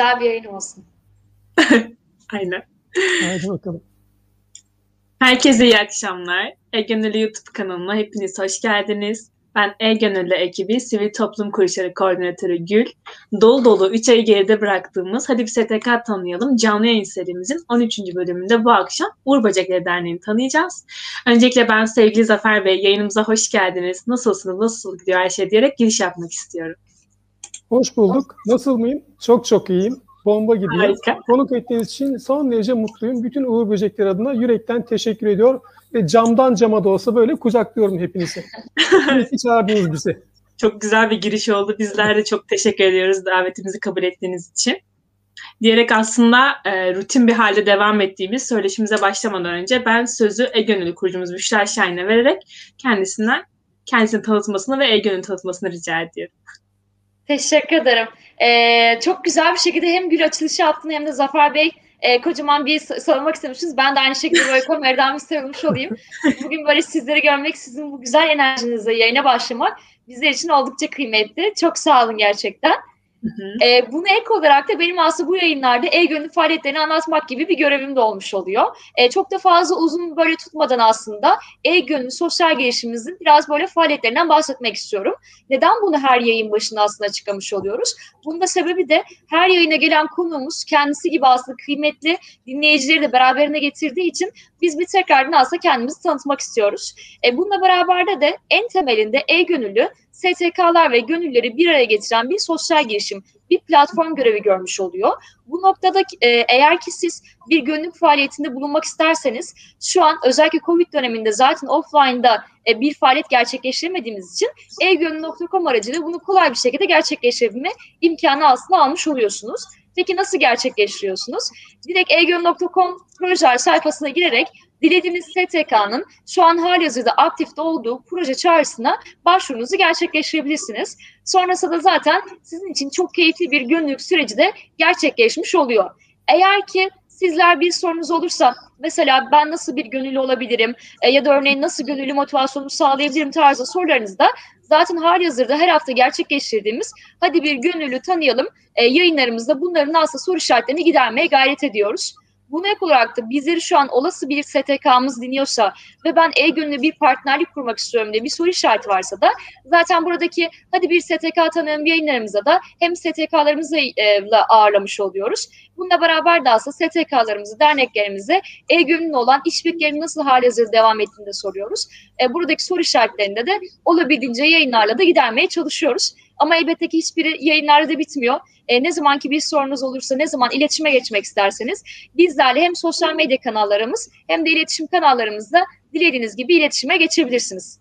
güzel bir yayın olsun. Aynen. Haydi bakalım. Herkese iyi akşamlar. E-Gönüllü YouTube kanalına hepiniz hoş geldiniz. Ben E-Gönüllü ekibi Sivil Toplum Kuruluşları Koordinatörü Gül. Dolu dolu 3 ayı geride bıraktığımız Hadi bir STK tanıyalım canlı yayın serimizin 13. bölümünde bu akşam Uğur Böcekleri Derneği'ni tanıyacağız. Öncelikle ben sevgili Zafer Bey yayınımıza hoş geldiniz. Nasılsınız, nasıl gidiyor her şey diyerek giriş yapmak istiyorum. Hoş bulduk. Nasıl mıyım? Çok çok iyiyim. Bomba gidiyor. Harika. Konuk ettiğiniz için son derece mutluyum. Bütün Uğur Böcekleri adına yürekten teşekkür ediyor. Ve camdan cama da olsa böyle kucaklıyorum hepinizi. Ki çağırdınız bizi. Çok güzel bir giriş oldu. Bizler de çok teşekkür ediyoruz davetimizi kabul ettiğiniz için. Diyerek aslında e, rutin bir halde devam ettiğimiz söyleşimize başlamadan önce ben sözü E-Gönüllü kurucumuz Büşra Şahin'e vererek kendisinden kendisini tanıtmasını ve E-Gönüllü tanıtmasını rica ediyorum. Teşekkür ederim. Ee, çok güzel bir şekilde hem bir açılışı yaptın hem de Zafer Bey e, kocaman bir sormak istemişsiniz. Ben de aynı şekilde böyle kamerdan bir söylemiş olayım. Bugün böyle sizleri görmek, sizin bu güzel enerjinizle yayına başlamak bizler için oldukça kıymetli. Çok sağ olun gerçekten. E, bunu ek olarak da benim aslında bu yayınlarda e-gönül faaliyetlerini anlatmak gibi bir görevim de olmuş oluyor. E, çok da fazla uzun böyle tutmadan aslında e-gönül sosyal gelişimimizin biraz böyle faaliyetlerinden bahsetmek istiyorum. Neden bunu her yayın başında aslında açıklamış oluyoruz? Bunun da sebebi de her yayına gelen konuğumuz kendisi gibi aslında kıymetli dinleyicileri de beraberine getirdiği için biz bir tekrardan aslında kendimizi tanıtmak istiyoruz. E, bununla beraber de de en temelinde e-gönüllü STK'lar ve gönülleri bir araya getiren bir sosyal girişim, bir platform görevi görmüş oluyor. Bu noktada e, eğer ki siz bir gönüllülük faaliyetinde bulunmak isterseniz şu an özellikle Covid döneminde zaten offline'da e, bir faaliyet gerçekleştiremediğimiz için e-gönül.com aracılığıyla bunu kolay bir şekilde gerçekleştirebilme imkanı aslında almış oluyorsunuz. Peki nasıl gerçekleştiriyorsunuz? Direkt egön.com projeler sayfasına girerek dilediğiniz STK'nın şu an halihazırda aktifte olduğu proje çağrısına başvurunuzu gerçekleştirebilirsiniz. Sonrasında da zaten sizin için çok keyifli bir gönüllülük süreci de gerçekleşmiş oluyor. Eğer ki sizler bir sorunuz olursa mesela ben nasıl bir gönüllü olabilirim e, ya da örneğin nasıl gönüllü motivasyonumu sağlayabilirim tarzı sorularınızda zaten hali hazırda her hafta gerçekleştirdiğimiz hadi bir gönüllü tanıyalım e, yayınlarımızda bunların aslında soru işaretlerini gidermeye gayret ediyoruz. Buna ek olarak da bizleri şu an olası bir STK'mız dinliyorsa ve ben e-gönüllü bir partnerlik kurmak istiyorum diye bir soru işareti varsa da zaten buradaki hadi bir STK tanıyalım yayınlarımıza da hem STK'larımızı e, ağırlamış oluyoruz. Bununla beraber de aslında STK'larımızı, derneklerimize e-gönüllü olan işbirliklerinin nasıl hali hazırda devam ettiğini de soruyoruz. E, buradaki soru işaretlerinde de olabildiğince yayınlarla da gidermeye çalışıyoruz. Ama elbette ki hiçbiri yayınlarda da bitmiyor. E, ne zaman ki bir sorunuz olursa, ne zaman iletişime geçmek isterseniz bizlerle hem sosyal medya kanallarımız hem de iletişim kanallarımızda dilediğiniz gibi iletişime geçebilirsiniz.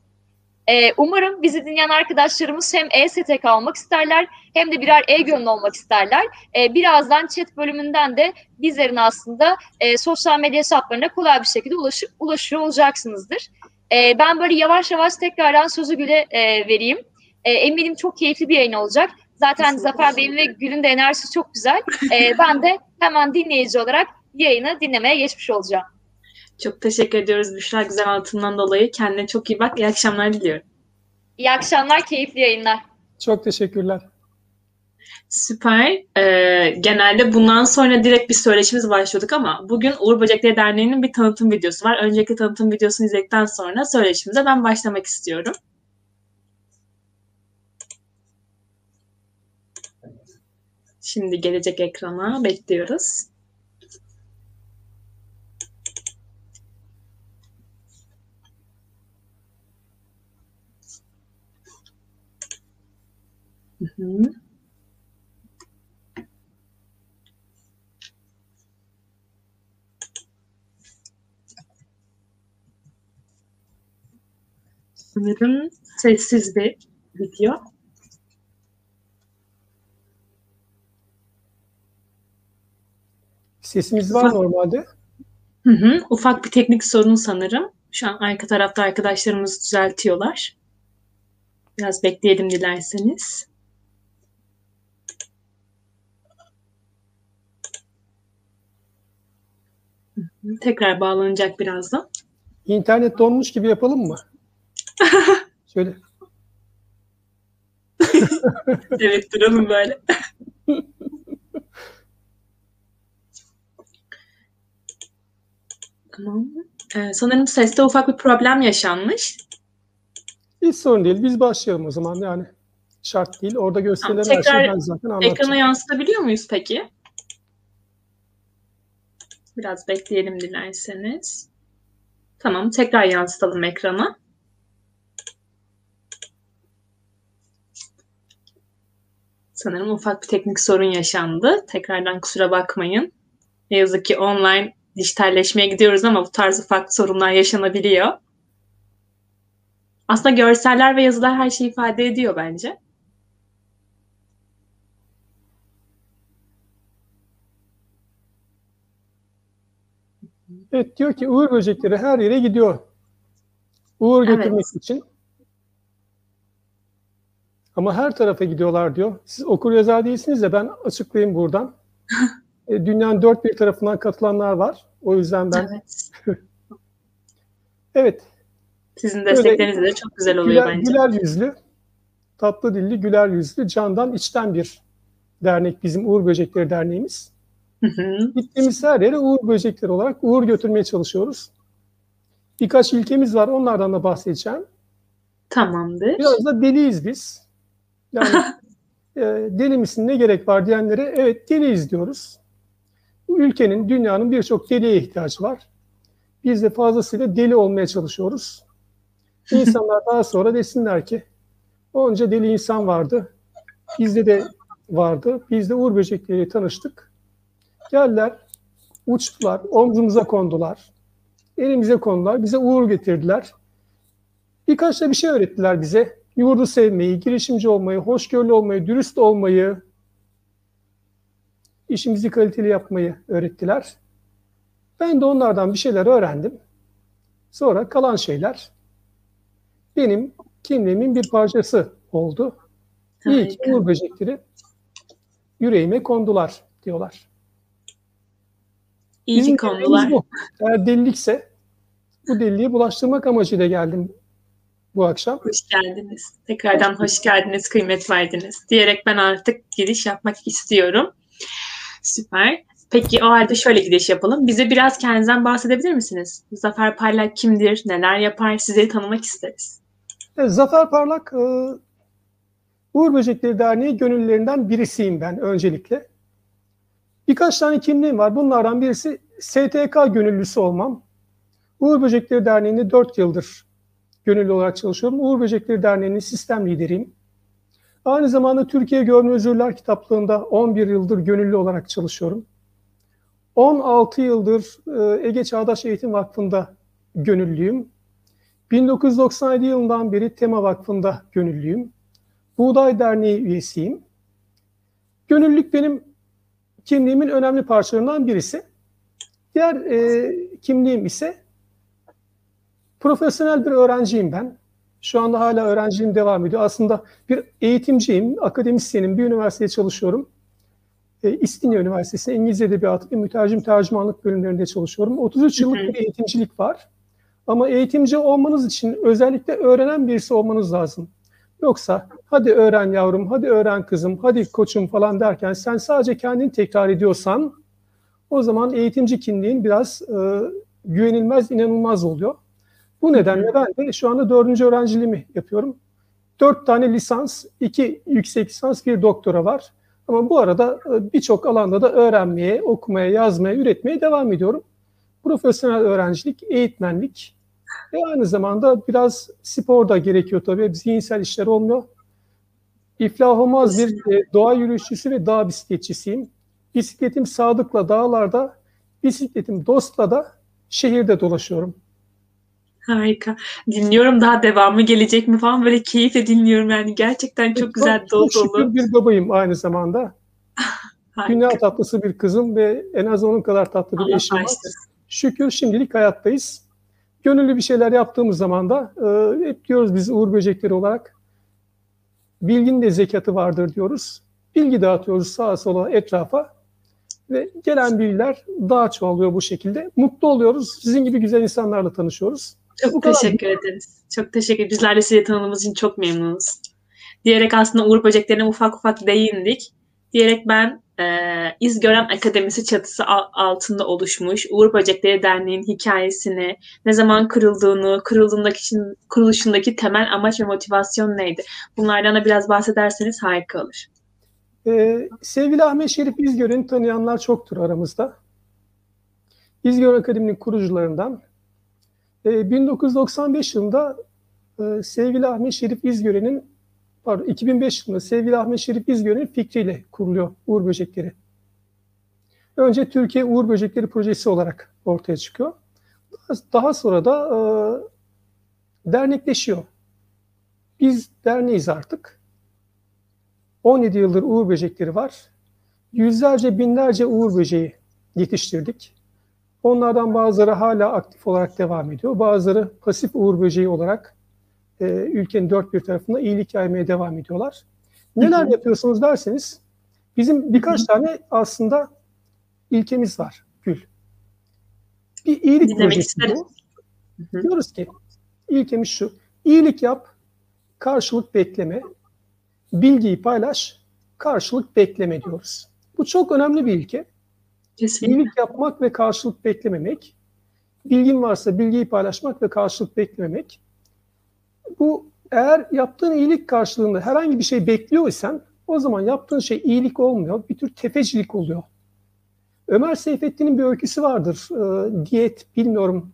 E, umarım bizi dinleyen arkadaşlarımız hem e-STK olmak isterler hem de birer e-gönlü olmak isterler. E, birazdan chat bölümünden de bizlerin aslında e, sosyal medya hesaplarına kolay bir şekilde ulaşı, ulaşıyor olacaksınızdır. E, ben böyle yavaş yavaş tekrardan sözü Gül'e e, vereyim. E, eminim çok keyifli bir yayın olacak. Zaten Zafer Bey'in ve Gül'ün de enerjisi çok güzel. E, ben de hemen dinleyici olarak yayını dinlemeye geçmiş olacağım. Çok teşekkür ediyoruz Büşra güzel anlatımından dolayı. Kendine çok iyi bak. İyi akşamlar diliyorum. İyi akşamlar, keyifli yayınlar. Çok teşekkürler. Süper. Ee, genelde bundan sonra direkt bir söyleşimiz başlıyorduk ama bugün Uğur Böcekleri Derneği'nin bir tanıtım videosu var. Önceki tanıtım videosunu izledikten sonra söyleşimize ben başlamak istiyorum. Şimdi gelecek ekrana bekliyoruz. Hı hı. Sanırım sessiz bir video. Sesimiz var normalde. Hı hı. Ufak bir teknik sorun sanırım. Şu an arka tarafta arkadaşlarımız düzeltiyorlar. Biraz bekleyelim dilerseniz. Tekrar bağlanacak birazdan. İnternet donmuş gibi yapalım mı? Şöyle. evet duralım böyle. Tamam. Ee, sanırım seste ufak bir problem yaşanmış. Hiç sorun değil. Biz başlayalım o zaman yani. Şart değil. Orada gösterilen Tamam, her şeyi ben zaten anlatacağım. Ekrana yansıtabiliyor muyuz peki? Biraz bekleyelim dilerseniz. Tamam, tekrar yansıtalım ekrana. Sanırım ufak bir teknik sorun yaşandı. Tekrardan kusura bakmayın. Ne yazık ki online dijitalleşmeye gidiyoruz ama bu tarz ufak sorunlar yaşanabiliyor. Aslında görseller ve yazılar her şeyi ifade ediyor bence. Evet diyor ki uğur böcekleri her yere gidiyor. Uğur Evet. götürmek için. Ama her tarafa gidiyorlar diyor. Siz okur yazar değilsiniz de ben açıklayayım buradan. E, Dünyanın dört bir tarafından katılanlar var. O yüzden ben Evet. evet Sizin destekleriniz de çok güzel oluyor güler, bence. güler yüzlü, tatlı dilli, güler yüzlü, candan içten bir dernek bizim Uğur Böcekleri Derneğimiz. Hı hı. Gittiğimiz her yere Uğur Böcekleri olarak uğur götürmeye çalışıyoruz. Birkaç ilkemiz var, onlardan da bahsedeceğim. Tamamdır. Biraz da deliyiz biz. Yani e, deli misin ne gerek var diyenlere evet deliyiz diyoruz. Bu ülkenin, dünyanın birçok deliye ihtiyacı var. Biz de fazlasıyla deli olmaya çalışıyoruz. İnsanlar daha sonra desinler ki onca deli insan vardı. Bizde de vardı. Biz de Uğur böcekleriyle tanıştık. Geldiler, uçtular, omzumuza kondular. Elimize kondular, bize uğur getirdiler. Birkaç da bir şey öğrettiler bize. Yurdu sevmeyi, girişimci olmayı, hoşgörülü olmayı, dürüst olmayı, işimizi kaliteli yapmayı öğrettiler. Ben de onlardan bir şeyler öğrendim. Sonra kalan şeyler benim kimliğimin bir parçası oldu. İyi ki uğur böcekleri yüreğime kondular diyorlar. İyi ki görevimiz bu. Eğer delilikse bu deliliği bulaştırmak amacıyla geldim bu akşam. Hoş geldiniz. Tekrardan hoş geldiniz, kıymet verdiniz. Diyerek ben artık giriş yapmak istiyorum. Süper. Peki o halde şöyle giriş yapalım. Bize biraz kendinizden bahsedebilir misiniz? Zafer Parlak kimdir? Neler yapar? Sizleri tanımak isteriz. Evet, Zafer Parlak, e, Uğur Böcekleri Derneği gönüllülerinden birisiyim ben öncelikle. Birkaç tane kimliğim var. Bunlardan birisi STK gönüllüsü olmam. Uğur Böcekleri Derneği'nde 4 yıldır gönüllü olarak çalışıyorum. Uğur Böcekleri Derneği'nin sistem lideriyim. Aynı zamanda Türkiye Görme Özürler Kitaplığı'nda 11 yıldır gönüllü olarak çalışıyorum. 16 yıldır e, Ege Çağdaş Eğitim Vakfı'nda gönüllüyüm. 1997 yılından beri Tema Vakfı'nda gönüllüyüm. Buğday Derneği üyesiyim. Gönüllülük benim kimliğimin önemli parçalarından birisi. Diğer e, kimliğim ise profesyonel bir öğrenciyim ben. Şu anda hala öğrenciliğim devam ediyor. Aslında bir eğitimciyim, akademisyenim, bir üniversitede çalışıyorum. E, İstinye Üniversitesi İngilizce Edebiyatı ve Mütercim Tercümanlık bölümlerinde çalışıyorum. 33 yıllık bir eğitimcilik var. Ama eğitimci olmanız için özellikle öğrenen birisi olmanız lazım. Yoksa hadi öğren yavrum, hadi öğren kızım, hadi koçum falan derken sen sadece kendini tekrar ediyorsan o zaman eğitimci kimliğin biraz e, güvenilmez, inanılmaz oluyor. Bu nedenle ben de şu anda dördüncü öğrenciliğimi yapıyorum. Dört tane lisans, iki yüksek lisans, bir doktora var. Ama bu arada e, birçok alanda da öğrenmeye, okumaya, yazmaya, üretmeye devam ediyorum. Profesyonel öğrencilik, eğitmenlik ve aynı zamanda biraz spor da gerekiyor tabii. Zihinsel işler olmuyor. İflah olmaz bir e, doğa yürüyüşçüsü ve dağ bisikletçisiyim. Bisikletim sadıkla dağlarda, bisikletim dostla da şehirde dolaşıyorum. Harika. Dinliyorum daha devamı gelecek mi falan böyle keyifle dinliyorum yani gerçekten çok güzel dolu çok şükür dolu. bir babayım aynı zamanda. Dünya tatlısı bir kızım ve en az onun kadar tatlı bir Allah eşim var. Şükür şimdilik hayattayız. Gönüllü bir şeyler yaptığımız zaman da e, hep diyoruz biz Uğur Böcekleri olarak bilginin de zekatı vardır diyoruz. Bilgi dağıtıyoruz sağa sola etrafa ve gelen bilgiler daha çoğalıyor bu şekilde. Mutlu oluyoruz. Sizin gibi güzel insanlarla tanışıyoruz. Çok teşekkür ederiz. Çok teşekkür ederiz. Bizler de sizi tanıdığımız için çok memnunuz. Diyerek aslında Uğur Böceklerine ufak ufak değindik. Diyerek ben e, İzgören Akademisi çatısı altında oluşmuş Uğur Böcekleri Derneği'nin hikayesini, ne zaman kurulduğunu, kurulduğundaki için, kuruluşundaki temel amaç ve motivasyon neydi? Bunlardan da biraz bahsederseniz harika olur. Ee, sevgili Ahmet Şerif İzgören'i tanıyanlar çoktur aramızda. İzgören Akademi'nin kurucularından. Ee, 1995 yılında e, sevgili Ahmet Şerif İzgören'in pardon 2005 yılında sevgili Ahmet Şerif İzgören'in fikriyle kuruluyor Uğur Böcekleri. Önce Türkiye Uğur Böcekleri Projesi olarak ortaya çıkıyor. Daha sonra da e, dernekleşiyor. Biz derneğiz artık. 17 yıldır Uğur Böcekleri var. Yüzlerce, binlerce Uğur Böceği yetiştirdik. Onlardan bazıları hala aktif olarak devam ediyor. Bazıları pasif Uğur Böceği olarak e, ülkenin dört bir tarafında iyilik yaymaya devam ediyorlar. Neler yapıyorsunuz derseniz bizim birkaç tane aslında ilkemiz var Gül. Bir iyilik Dinlemek projesi bu. Diyoruz ki ilkemiz şu. İyilik yap, karşılık bekleme. Bilgiyi paylaş, karşılık bekleme diyoruz. Bu çok önemli bir ilke. Kesinlikle. İyilik yapmak ve karşılık beklememek. Bilgin varsa bilgiyi paylaşmak ve karşılık beklememek bu eğer yaptığın iyilik karşılığında herhangi bir şey bekliyorsan o zaman yaptığın şey iyilik olmuyor. Bir tür tefecilik oluyor. Ömer Seyfettin'in bir öyküsü vardır. E, diyet bilmiyorum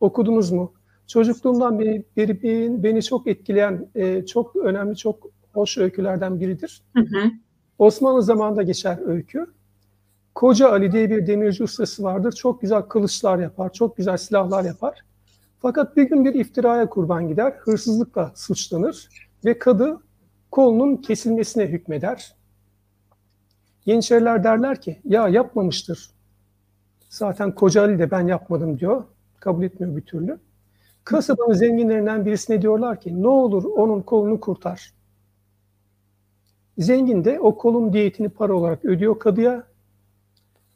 okudunuz mu? Çocukluğumdan beri, beri beni çok etkileyen e, çok önemli çok hoş öykülerden biridir. Hı hı. Osmanlı zamanında geçer öykü. Koca Ali diye bir demirci ustası vardır. Çok güzel kılıçlar yapar, çok güzel silahlar yapar. Fakat bir gün bir iftiraya kurban gider, hırsızlıkla suçlanır ve kadı kolunun kesilmesine hükmeder. Yeniçeriler derler ki ya yapmamıştır. Zaten Koca Ali de ben yapmadım diyor. Kabul etmiyor bir türlü. Kasabanın zenginlerinden birisine diyorlar ki ne olur onun kolunu kurtar. Zengin de o kolun diyetini para olarak ödüyor kadıya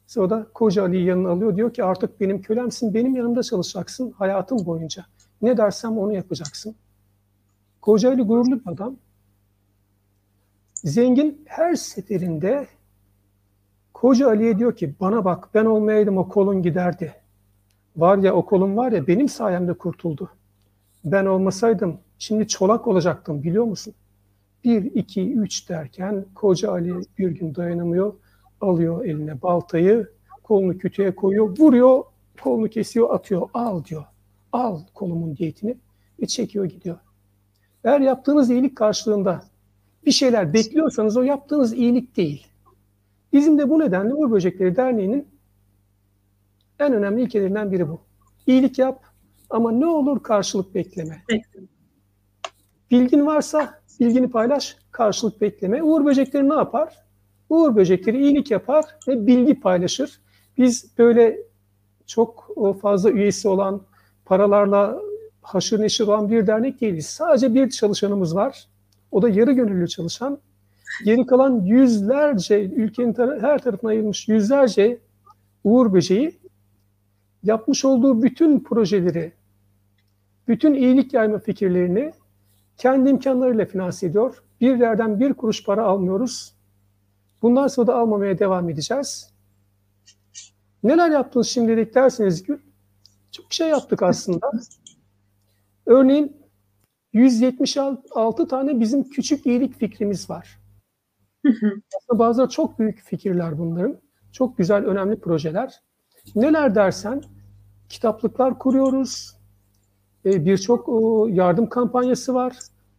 Sonra da koca Ali'yi yanına alıyor. Diyor ki artık benim kölemsin, benim yanımda çalışacaksın hayatım boyunca. Ne dersem onu yapacaksın. Koca Ali gururlu bir adam. Zengin her seferinde Koca Ali'ye diyor ki bana bak ben olmayaydım o kolun giderdi. Var ya o kolun var ya benim sayemde kurtuldu. Ben olmasaydım şimdi çolak olacaktım biliyor musun? Bir, iki, üç derken Koca Ali bir gün dayanamıyor alıyor eline baltayı, kolunu kütüğe koyuyor, vuruyor, kolunu kesiyor, atıyor. Al diyor. Al kolumun diyetini ve çekiyor gidiyor. Eğer yaptığınız iyilik karşılığında bir şeyler bekliyorsanız o yaptığınız iyilik değil. Bizim de bu nedenle Uğur Böcekleri Derneği'nin en önemli ilkelerinden biri bu. İyilik yap ama ne olur karşılık bekleme. Bilgin varsa bilgini paylaş, karşılık bekleme. Uğur Böcekleri ne yapar? Uğur böcekleri iyilik yapar ve bilgi paylaşır. Biz böyle çok fazla üyesi olan, paralarla haşır neşir olan bir dernek değiliz. Sadece bir çalışanımız var. O da yarı gönüllü çalışan. Geri kalan yüzlerce, ülkenin tar- her tarafına yayılmış yüzlerce Uğur Böceği yapmış olduğu bütün projeleri, bütün iyilik yayma fikirlerini kendi imkanlarıyla finanse ediyor. Bir yerden bir kuruş para almıyoruz. Bundan sonra da almamaya devam edeceğiz. Neler yaptınız şimdilik derseniz Gül? Çok şey yaptık aslında. Örneğin 176 tane bizim küçük iyilik fikrimiz var. aslında bazıları çok büyük fikirler bunların. Çok güzel, önemli projeler. Neler dersen, kitaplıklar kuruyoruz. E, birçok yardım kampanyası var.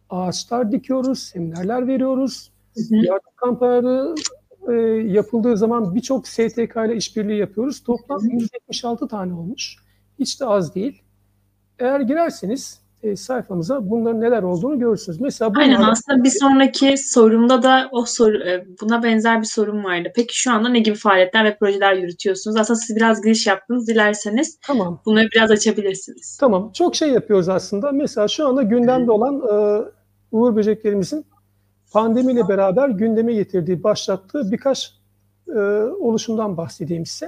Ağaçlar dikiyoruz, seminerler veriyoruz. Yardım kampanyaları e, yapıldığı zaman birçok STK ile işbirliği yapıyoruz. Toplam 176 tane olmuş. Hiç de az değil. Eğer girerseniz e, sayfamıza bunların neler olduğunu görürsünüz. Mesela Aynen aslında bir sonraki sorumda da o soru e, buna benzer bir sorum vardı. Peki şu anda ne gibi faaliyetler ve projeler yürütüyorsunuz? Aslında siz biraz giriş yaptınız. Dilerseniz tamam. bunları biraz açabilirsiniz. Tamam. Çok şey yapıyoruz aslında. Mesela şu anda gündemde olan e, Uğur Böceklerimizin pandemiyle beraber gündeme getirdiği, başlattığı birkaç e, oluşumdan bahsedeyim size.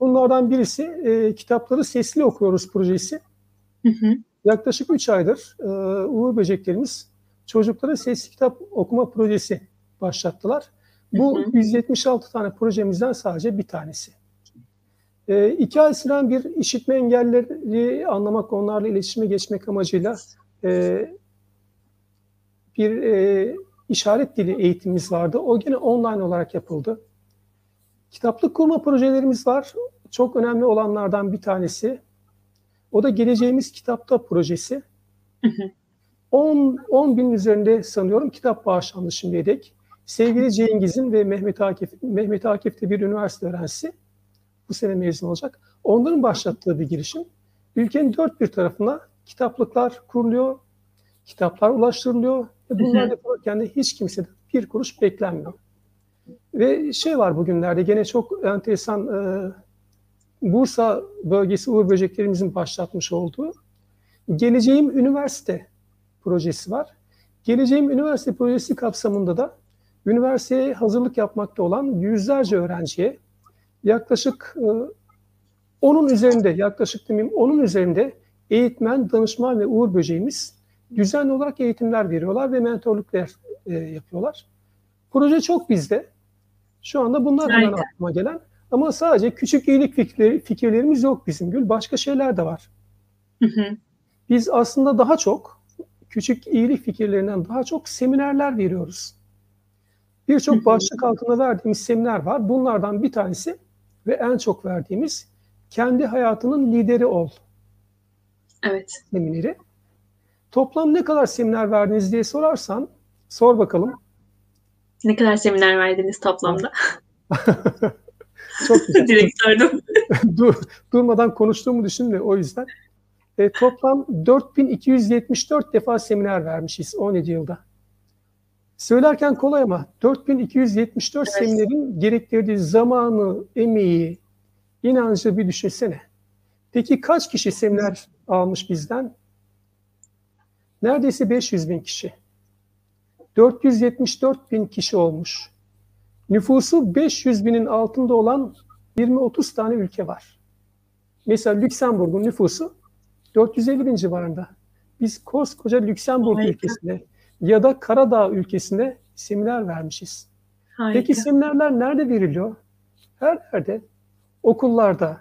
Bunlardan birisi e, kitapları sesli okuyoruz projesi. Yaklaşık 3 aydır e, Uğur Böceklerimiz çocuklara sesli kitap okuma projesi başlattılar. Bu Hı hı. 176 tane projemizden sadece bir tanesi. E, iki ay süren bir işitme engelleri anlamak, onlarla iletişime geçmek amacıyla e, bir e, işaret dili eğitimimiz vardı. O gene online olarak yapıldı. Kitaplık kurma projelerimiz var. Çok önemli olanlardan bir tanesi. O da Geleceğimiz Kitapta projesi. Hı hı. 10, 10 bin üzerinde sanıyorum kitap bağışlandı şimdiye dek. Sevgili Cengiz'in ve Mehmet Akif, Mehmet Akif de bir üniversite öğrencisi. Bu sene mezun olacak. Onların başlattığı bir girişim. Ülkenin dört bir tarafına kitaplıklar kuruluyor, kitaplar ulaştırılıyor ve bunlar yapılırken de hiç kimseden bir kuruş beklenmiyor. Ve şey var bugünlerde gene çok enteresan e, Bursa bölgesi Uğur Böceklerimizin başlatmış olduğu Geleceğim Üniversite projesi var. Geleceğim Üniversite projesi kapsamında da üniversiteye hazırlık yapmakta olan yüzlerce öğrenciye yaklaşık e, onun üzerinde, yaklaşık demeyeyim onun üzerinde eğitmen, danışman ve Uğur Böceğimiz düzenli olarak eğitimler veriyorlar ve mentorluklar e, yapıyorlar. Proje çok bizde. Şu anda bunlar hemen aklıma gelen. Ama sadece küçük iyilik fikirleri, fikirlerimiz yok bizim Gül. Başka şeyler de var. Hı hı. Biz aslında daha çok küçük iyilik fikirlerinden daha çok seminerler veriyoruz. Birçok başlık altında verdiğimiz seminer var. Bunlardan bir tanesi ve en çok verdiğimiz kendi hayatının lideri ol Evet. semineri. Toplam ne kadar seminer verdiniz diye sorarsan sor bakalım. Ne kadar seminer verdiniz toplamda? Çok güzel. Direkt sordum. Dur, durmadan konuştuğumu düşünme o yüzden. E, toplam 4274 defa seminer vermişiz 17 yılda. Söylerken kolay ama 4274 Evet. seminerin gerektirdiği zamanı, emeği, inancı bir düşünsene. Peki kaç kişi seminer almış bizden? Neredeyse 500 bin kişi. 474 bin kişi olmuş. Nüfusu 500 binin altında olan 20-30 tane ülke var. Mesela Lüksemburg'un nüfusu 450 bin civarında. Biz koskoca Lüksemburg Harika. ülkesine ya da Karadağ ülkesine seminer vermişiz. Harika. Peki seminerler nerede veriliyor? Her yerde. Okullarda,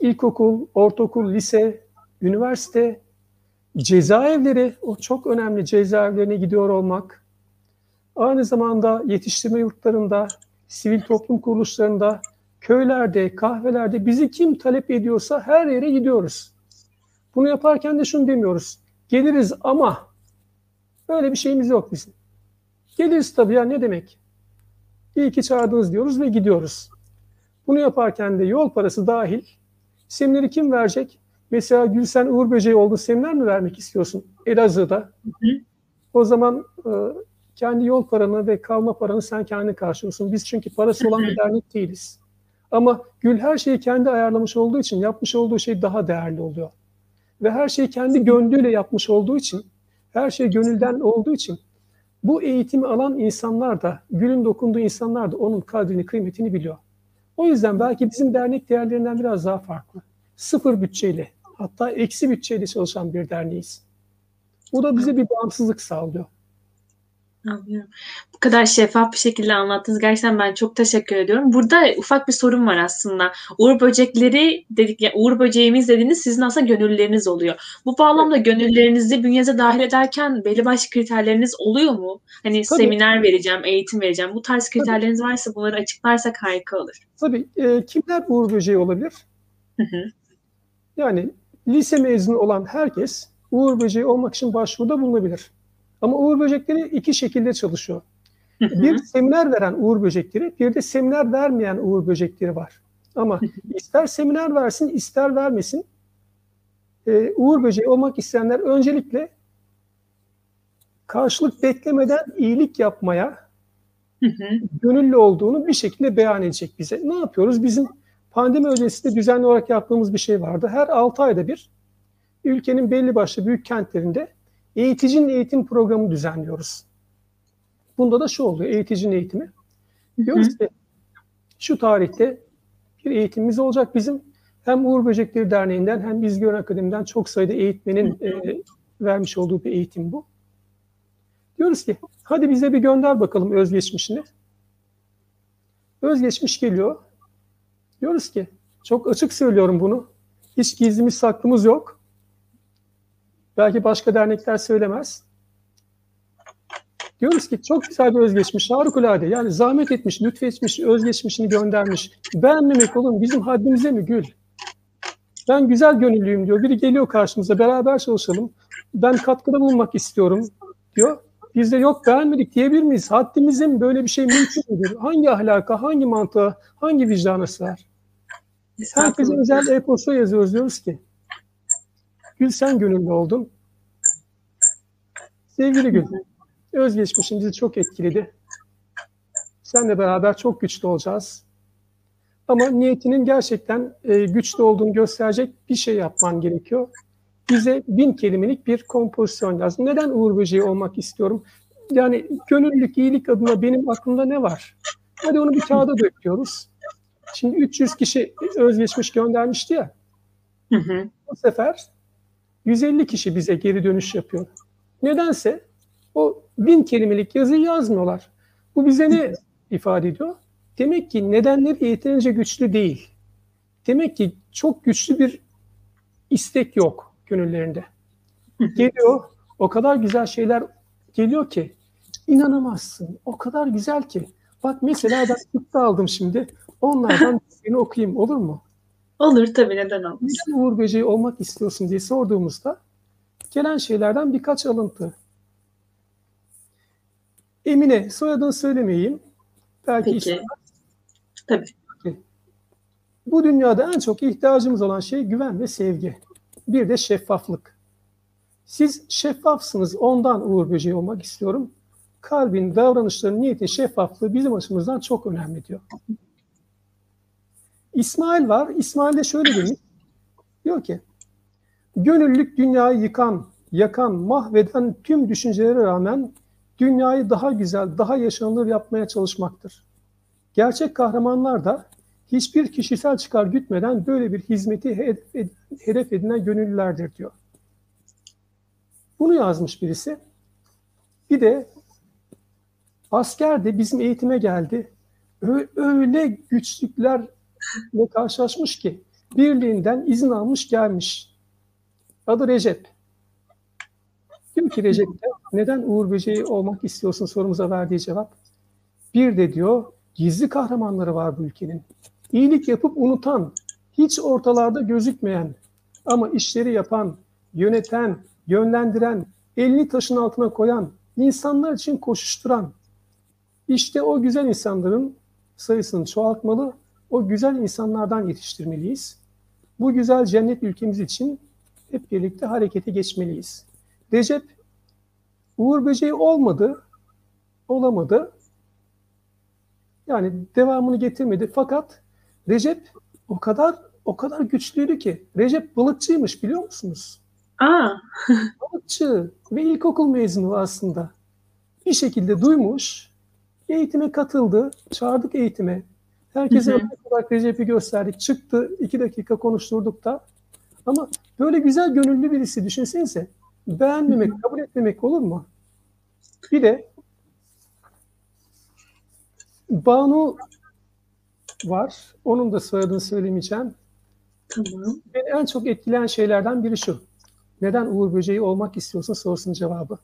ilkokul, ortaokul, lise, üniversite, cezaevleri, o çok önemli cezaevlerine gidiyor olmak. Aynı zamanda yetiştirme yurtlarında, sivil toplum kuruluşlarında, köylerde, kahvelerde bizi kim talep ediyorsa her yere gidiyoruz. Bunu yaparken de şunu demiyoruz. Geliriz ama öyle bir şeyimiz yok bizim. Geliriz tabii ya ne demek? İyi ki çağırdınız diyoruz ve gidiyoruz. Bunu yaparken de yol parası dahil semineri kim verecek? Mesela Gülsen Uğur Böceği olduğu seminer mi vermek istiyorsun Elazığ'da? hı. O zaman e, kendi yol paranı ve kalma paranı sen kendin karşılıyorsun. Biz çünkü parası olan bir dernek değiliz. Ama Gül her şeyi kendi ayarlamış olduğu için yapmış olduğu şey daha değerli oluyor. Ve her şeyi kendi gönlüyle yapmış olduğu için, her şey gönülden olduğu için bu eğitimi alan insanlar da, Gül'ün dokunduğu insanlar da onun kadrini, kıymetini biliyor. O yüzden belki bizim dernek değerlerinden biraz daha farklı. Sıfır bütçeyle, hatta eksi bütçeyle çalışan bir derneğiz. Bu da bize bir bağımsızlık sağlıyor. Anlıyorum. Bu kadar şeffaf bir şekilde anlattınız. Gerçekten ben çok teşekkür ediyorum. Burada ufak bir sorum var aslında. Uğur böcekleri dedik ya Uğur böceğimiz dediğiniz sizin aslında gönülleriniz oluyor. Bu bağlamda gönüllerinizi bünyenize dahil ederken belli başlı kriterleriniz oluyor mu? Hani Tabii. seminer vereceğim, eğitim vereceğim. Bu tarz kriterleriniz varsa bunları açıklarsak harika olur. Tabii e, kimler Uğur Böceği olabilir? Hı hı. Yani lise mezunu olan herkes Uğur Böceği olmak için başvuruda bulunabilir. Ama Uğur Böcekleri iki şekilde çalışıyor. Hı hı. Bir seminer veren Uğur Böcekleri, bir de seminer vermeyen Uğur Böcekleri var. Ama ister seminer versin, ister vermesin, e, Uğur Böceği olmak isteyenler öncelikle karşılık beklemeden iyilik yapmaya Hı gönüllü olduğunu bir şekilde beyan edecek bize. Ne yapıyoruz? Bizim pandemi öncesinde düzenli olarak yaptığımız bir şey vardı. Her 6 ayda bir ülkenin belli başlı büyük kentlerinde eğiticinin eğitim programı düzenliyoruz. Bunda da şu oluyor, eğiticinin eğitimi. Diyoruz ki şu tarihte bir eğitimimiz olacak bizim. Hem Uğur Böcekleri Derneği'nden hem Biz Gören Akademi'den çok sayıda eğitmenin e, vermiş olduğu bir eğitim bu. Diyoruz ki hadi bize bir gönder bakalım özgeçmişini. Özgeçmiş geliyor. Diyoruz ki çok açık söylüyorum bunu. Hiç gizlimiz saklımız yok. Belki başka dernekler söylemez. Diyoruz ki çok güzel bir özgeçmiş, harikulade. Yani zahmet etmiş, lütfetmiş, özgeçmişini göndermiş. Beğenmemek olur? Bizim haddimize mi Gül? Ben güzel gönüllüyüm diyor. Biri geliyor karşımıza, beraber çalışalım. Ben katkıda bulunmak istiyorum diyor. Biz de yok beğenmedik diyebilir miyiz? Haddimize mi böyle bir şey mümkün müdür? Hangi ahlaka, hangi mantığa, hangi vicdana sığar? Herkese özel e-posta yazıyoruz diyoruz ki Gül sen gönüllü oldun. Sevgili Gül, özgeçmişin bizi çok etkiledi. Senle beraber çok güçlü olacağız. Ama niyetinin gerçekten e, güçlü olduğunu gösterecek bir şey yapman gerekiyor. Bize bin kelimelik bir kompozisyon yaz. Neden Uğur Böceği olmak istiyorum? Yani gönüllülük, iyilik adına benim aklımda ne var? Hadi onu bir kağıda döküyoruz. Şimdi 300 kişi özgeçmiş göndermişti ya. Hı hı. Bu sefer 150 kişi bize geri dönüş yapıyor. Nedense o bin kelimelik yazıyı yazmıyorlar. Bu bize ne ifade ediyor? Demek ki nedenleri yeterince güçlü değil. Demek ki çok güçlü bir istek yok gönüllerinde. Geliyor, o kadar güzel şeyler geliyor ki inanamazsın. O kadar güzel ki. Bak mesela ben kıtta aldım şimdi. Onlardan birini okuyayım olur mu? Olur tabii neden olmaz. Neden Uğur Böceği olmak istiyorsun diye sorduğumuzda gelen şeylerden birkaç alıntı. Emine, soyadını söylemeyeyim. Belki Peki. istemez. Tabii. Bu dünyada en çok ihtiyacımız olan şey güven ve sevgi. Bir de şeffaflık. Siz şeffafsınız, ondan Uğur Böceği olmak istiyorum. Kalbin, davranışların, niyetin şeffaflığı bizim açımızdan çok önemli diyor. İsmail var. İsmail de şöyle demiş. Diyor ki, gönüllülük dünyayı yıkan, yakan, mahveden tüm düşüncelere rağmen dünyayı daha güzel, daha yaşanılır yapmaya çalışmaktır. Gerçek kahramanlar da hiçbir kişisel çıkar gütmeden böyle bir hizmeti hedef ed- hedef edinen gönüllülerdir diyor. Bunu yazmış birisi. Bir de asker de bizim eğitime geldi. Öyle güçlüklerle karşılaşmış ki birliğinden izin almış gelmiş. Adı Recep. Diyor ki Recep de neden Uğur Böceği olmak istiyorsun sorumuza verdiği cevap. Bir de diyor gizli kahramanları var bu ülkenin. İyilik yapıp unutan, hiç ortalarda gözükmeyen ama işleri yapan, yöneten, yönlendiren, elini taşın altına koyan, insanlar için koşuşturan. İşte o güzel insanların sayısını çoğaltmalı, o güzel insanlardan yetiştirmeliyiz. Bu güzel cennet ülkemiz için hep birlikte harekete geçmeliyiz. Recep, Uğur Böceği olmadı, olamadı. Yani devamını getirmedi. Fakat Recep o kadar o kadar güçlüydü ki. Recep balıkçıymış biliyor musunuz? Aa, Balıkçı ve ilkokul mezunu aslında. Bir şekilde duymuş, eğitime katıldı, çağırdık eğitime. Herkese örnek olarak Recep'i gösterdik. Çıktı, iki dakika konuşturduk da. Ama böyle güzel gönüllü birisi düşünsenize. Beğenmemek, kabul etmemek olur mu? Bir de Banu var. Onun da soyadını söylemeyeceğim. tamam. Beni en çok etkileyen şeylerden biri şu. Neden Uğur Böceği olmak istiyorsun sorusunun cevabı.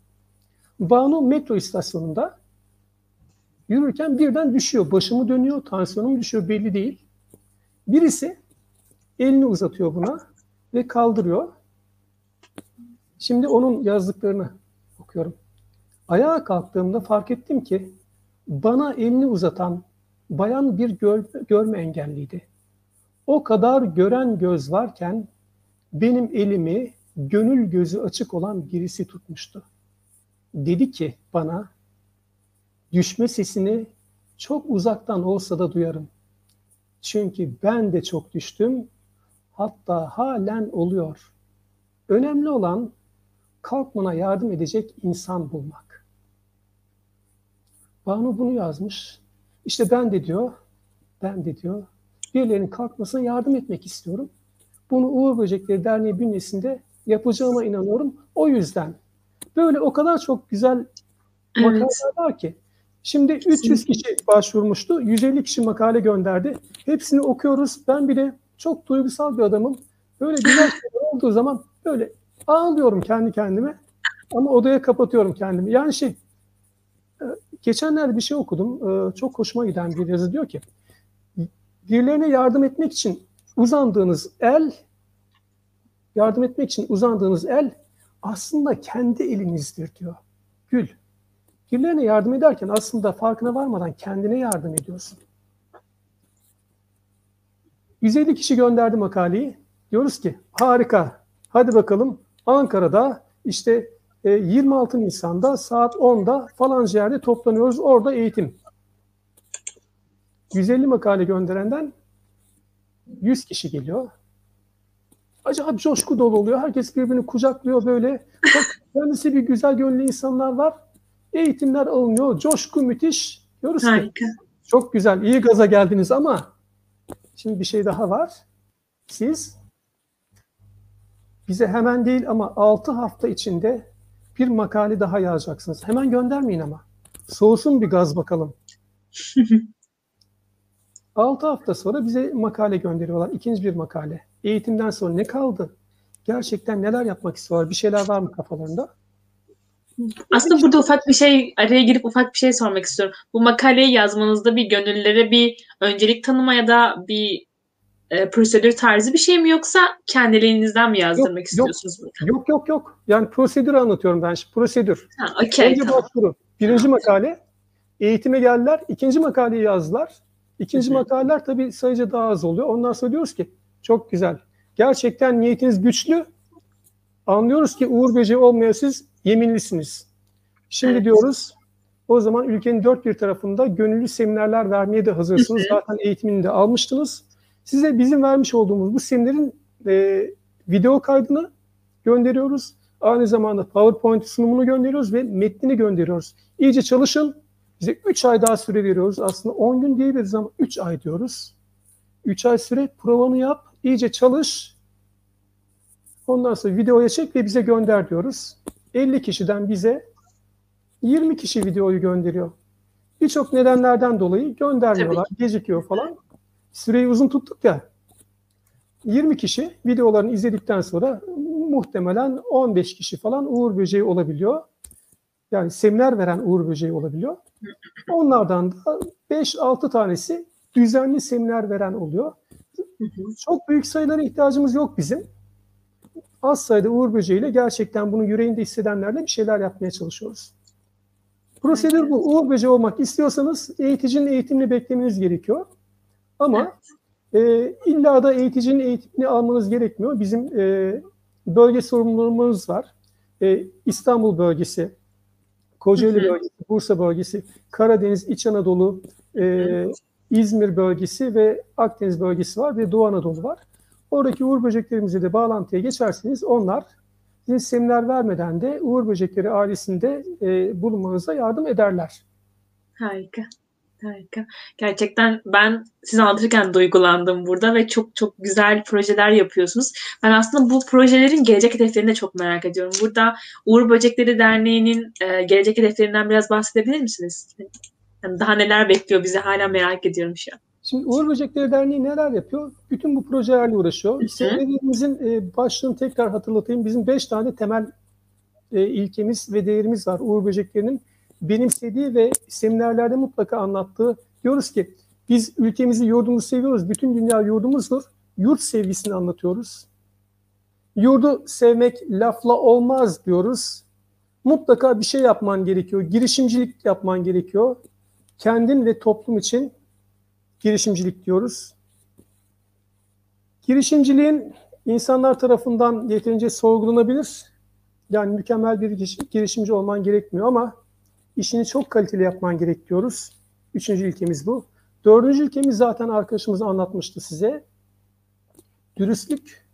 Banu metro istasyonunda yürürken birden düşüyor. Başımı dönüyor, tansiyonum düşüyor belli değil. Birisi elini uzatıyor buna ve kaldırıyor. Şimdi onun yazdıklarını okuyorum. Ayağa kalktığımda fark ettim ki bana elini uzatan bayan bir gör- görme engelliydi. O kadar gören göz varken benim elimi gönül gözü açık olan birisi tutmuştu. Dedi ki bana, düşme sesini çok uzaktan olsa da duyarım. Çünkü ben de çok düştüm, hatta halen oluyor. Önemli olan kalkmana yardım edecek insan bulmak. Banu bunu yazmış. İşte ben de diyor, ben de diyor, birilerinin kalkmasına yardım etmek istiyorum. Bunu Uğur Böcekleri Derneği bünyesinde yapacağıma inanıyorum. O yüzden böyle o kadar çok güzel Evet. makaleler var ki. Şimdi 300 kişi başvurmuştu. 150 kişi makale gönderdi. Hepsini okuyoruz. Ben bir de çok duygusal bir adamım. Böyle güzel şeyler olduğu zaman böyle ağlıyorum kendi kendime. Ama odaya kapatıyorum kendimi. Yani şey e, geçenlerde bir şey okudum. E, çok hoşuma giden bir yazı diyor ki birilerine yardım etmek için uzandığınız el yardım etmek için uzandığınız el aslında kendi elinizdir diyor. Gül. Birilerine yardım ederken aslında farkına varmadan kendine yardım ediyorsun. 150 kişi gönderdi makaleyi. Diyoruz ki harika. Hadi bakalım Ankara'da işte 26 Nisan'da saat 10'da falanca yerde toplanıyoruz. Orada eğitim. 150 makale gönderenden 100 kişi geliyor. Acayip coşku dolu oluyor. Herkes birbirini kucaklıyor böyle. Bak kendisi bir güzel gönüllü insanlar var. Eğitimler alınıyor. Coşku müthiş. Diyoruz ki Harika. çok güzel, iyi gaza geldiniz ama şimdi bir şey daha var. Siz bize hemen değil ama 6 hafta içinde bir makale daha yazacaksınız. Hemen göndermeyin ama. Soğusun bir gaz bakalım. 6 hafta sonra bize makale gönderiyorlar. İkinci bir makale. Eğitimden sonra ne kaldı? Gerçekten neler yapmak istiyorlar? Bir şeyler var mı kafalarında? Aslında burada ufak bir şey, araya girip ufak bir şey sormak istiyorum. Bu makaleyi yazmanızda bir gönüllülere bir öncelik tanıma ya da bir e, prosedür tarzı bir şey mi yoksa kendiliğinizden mi yazdırmak Yok, istiyorsunuz burada? Yok yok yok. Yani prosedür anlatıyorum ben. şimdi. Prosedür. Ha, okey Önce tamam. başvuru. Birinci makale. Eğitime geldiler. İkinci makaleyi yazdılar. İkinci Hı hı. makaleler tabii sayıca daha az oluyor. Ondan sonra diyoruz ki çok güzel. Gerçekten niyetiniz güçlü. Anlıyoruz ki Uğur Böceği olmaya siz yeminlisiniz. Şimdi Evet. diyoruz o zaman ülkenin dört bir tarafında gönüllü seminerler vermeye de hazırsınız. Zaten eğitimini de almıştınız. Size bizim vermiş olduğumuz bu seminerin e, video kaydını gönderiyoruz. Aynı zamanda PowerPoint sunumunu gönderiyoruz ve metnini gönderiyoruz. İyice çalışın. Bize 3 ay daha süre veriyoruz. Aslında 10 gün diyebiliriz ama 3 ay diyoruz. 3 ay süre provanı yap, iyice çalış. Ondan sonra videoya çek ve bize gönder diyoruz. 50 kişiden bize 20 kişi videoyu gönderiyor. Birçok nedenlerden dolayı göndermiyorlar, gecikiyor falan. Süreyi uzun tuttuk ya. 20 kişi videolarını izledikten sonra muhtemelen 15 kişi falan Uğur Böceği olabiliyor. Yani seminer veren Uğur Böceği olabiliyor. Onlardan da 5-6 tanesi düzenli seminer veren oluyor. Çok büyük sayılara ihtiyacımız yok bizim. Az sayıda Uğur Böceğiyle gerçekten bunu yüreğinde hissedenlerle bir şeyler yapmaya çalışıyoruz. Prosedür bu. Uğur Böceği olmak istiyorsanız eğiticinin eğitimini beklemeniz gerekiyor. Ama e, illa da eğiticinin eğitimini almanız gerekmiyor. Bizim e, bölge sorumluluğumuz var. E, İstanbul bölgesi, Kocaeli bölgesi, Bursa bölgesi, Karadeniz, İç Anadolu, e, İzmir bölgesi ve Akdeniz bölgesi var ve Doğu Anadolu var. Oradaki uğur böceklerimize de bağlantıya geçerseniz onlar sizin seminer vermeden de uğur böcekleri ailesinde e, bulunmanıza yardım ederler. Harika. Harika. Gerçekten ben siz anlatırken duygulandım burada ve çok çok güzel projeler yapıyorsunuz. Ben aslında bu projelerin gelecek hedeflerini de çok merak ediyorum. Burada Uğur Böcekleri Derneği'nin e, gelecek hedeflerinden biraz bahsedebilir misiniz? Yani daha neler bekliyor bizi hala merak ediyorum şu an. Şimdi Uğur Böcekleri Derneği neler yapıyor? Bütün bu projelerle uğraşıyor. Seminlerimizin e, başlığını tekrar hatırlatayım. Bizim beş tane temel e, ilkemiz ve değerimiz var. Uğur Böcekleri'nin benimsediği ve seminerlerde mutlaka anlattığı. Diyoruz ki biz ülkemizi, yurdumuzu seviyoruz. Bütün dünya yurdumuzdur. Yurt sevgisini anlatıyoruz. Yurdu sevmek lafla olmaz diyoruz. Mutlaka bir şey yapman gerekiyor. Girişimcilik yapman gerekiyor. Kendin ve toplum için girişimcilik diyoruz. Girişimciliğin insanlar tarafından yeterince sorgulanabilir. Yani mükemmel bir giriş- girişimci olman gerekmiyor ama işini çok kaliteli yapman gerek diyoruz. Üçüncü ilkemiz bu. Dördüncü ilkemiz zaten arkadaşımız anlatmıştı size. Dürüstlük.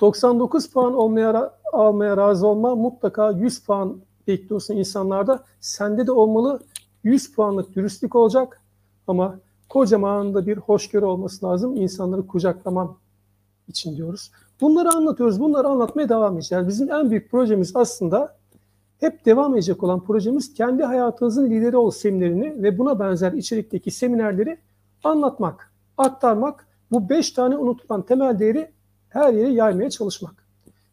99 puan olmaya almaya razı olma. Mutlaka 100 puan bekliyorsun insanlarda. Sende de olmalı. 100 puanlık dürüstlük olacak. Ama kocaman da bir hoşgörü olması lazım. İnsanları kucaklaman için diyoruz. Bunları anlatıyoruz. Bunları anlatmaya devam edeceğiz. Bizim en büyük projemiz aslında hep devam edecek olan projemiz kendi hayatınızın lideri ol seminerini ve buna benzer içerikteki seminerleri anlatmak, aktarmak, bu beş tane unutulan temel değeri her yere yaymaya çalışmak.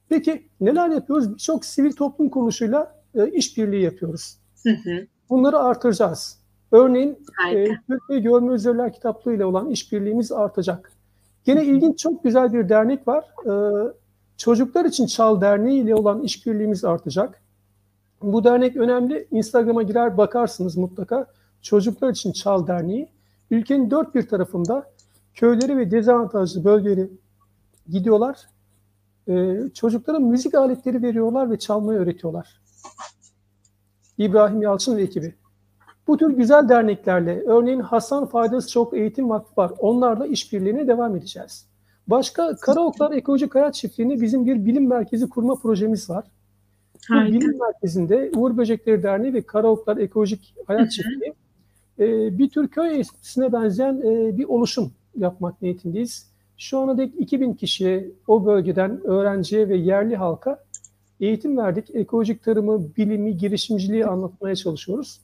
Peki neler yapıyoruz? Birçok sivil toplum kuruluşuyla e, işbirliği yapıyoruz. Hı hı. Bunları artıracağız. Örneğin e, Harika. Türkiye Görme Özürler Kitaplığı ile olan işbirliğimiz artacak. Gene ilginç çok güzel bir dernek var. E, Çocuklar için Çal Derneği ile olan işbirliğimiz artacak. Bu dernek önemli. Instagram'a girer bakarsınız mutlaka. Çocuklar için Çal Derneği. Ülkenin dört bir tarafında köyleri ve dezavantajlı bölgeleri gidiyorlar. Ee, çocuklara müzik aletleri veriyorlar ve çalmayı öğretiyorlar. İbrahim Yalçın ve ekibi. Bu tür güzel derneklerle, örneğin Hasan Faydası Çok Eğitim Vakfı var. Onlarla işbirliğine devam edeceğiz. Başka Karaoklar Ekolojik Hayat Çiftliği'nde bizim bir bilim merkezi kurma projemiz var. Bu Harika. bilim merkezinde Uğur Böcekleri Derneği ve Karaoklar Ekolojik Hayat Çiftliği e, bir tür köy enstitüsüne benzeyen e, bir oluşum yapmak niyetindeyiz. Şu ana dek 2000 kişiye o bölgeden öğrenciye ve yerli halka eğitim verdik. Ekolojik tarımı, bilimi, girişimciliği anlatmaya çalışıyoruz.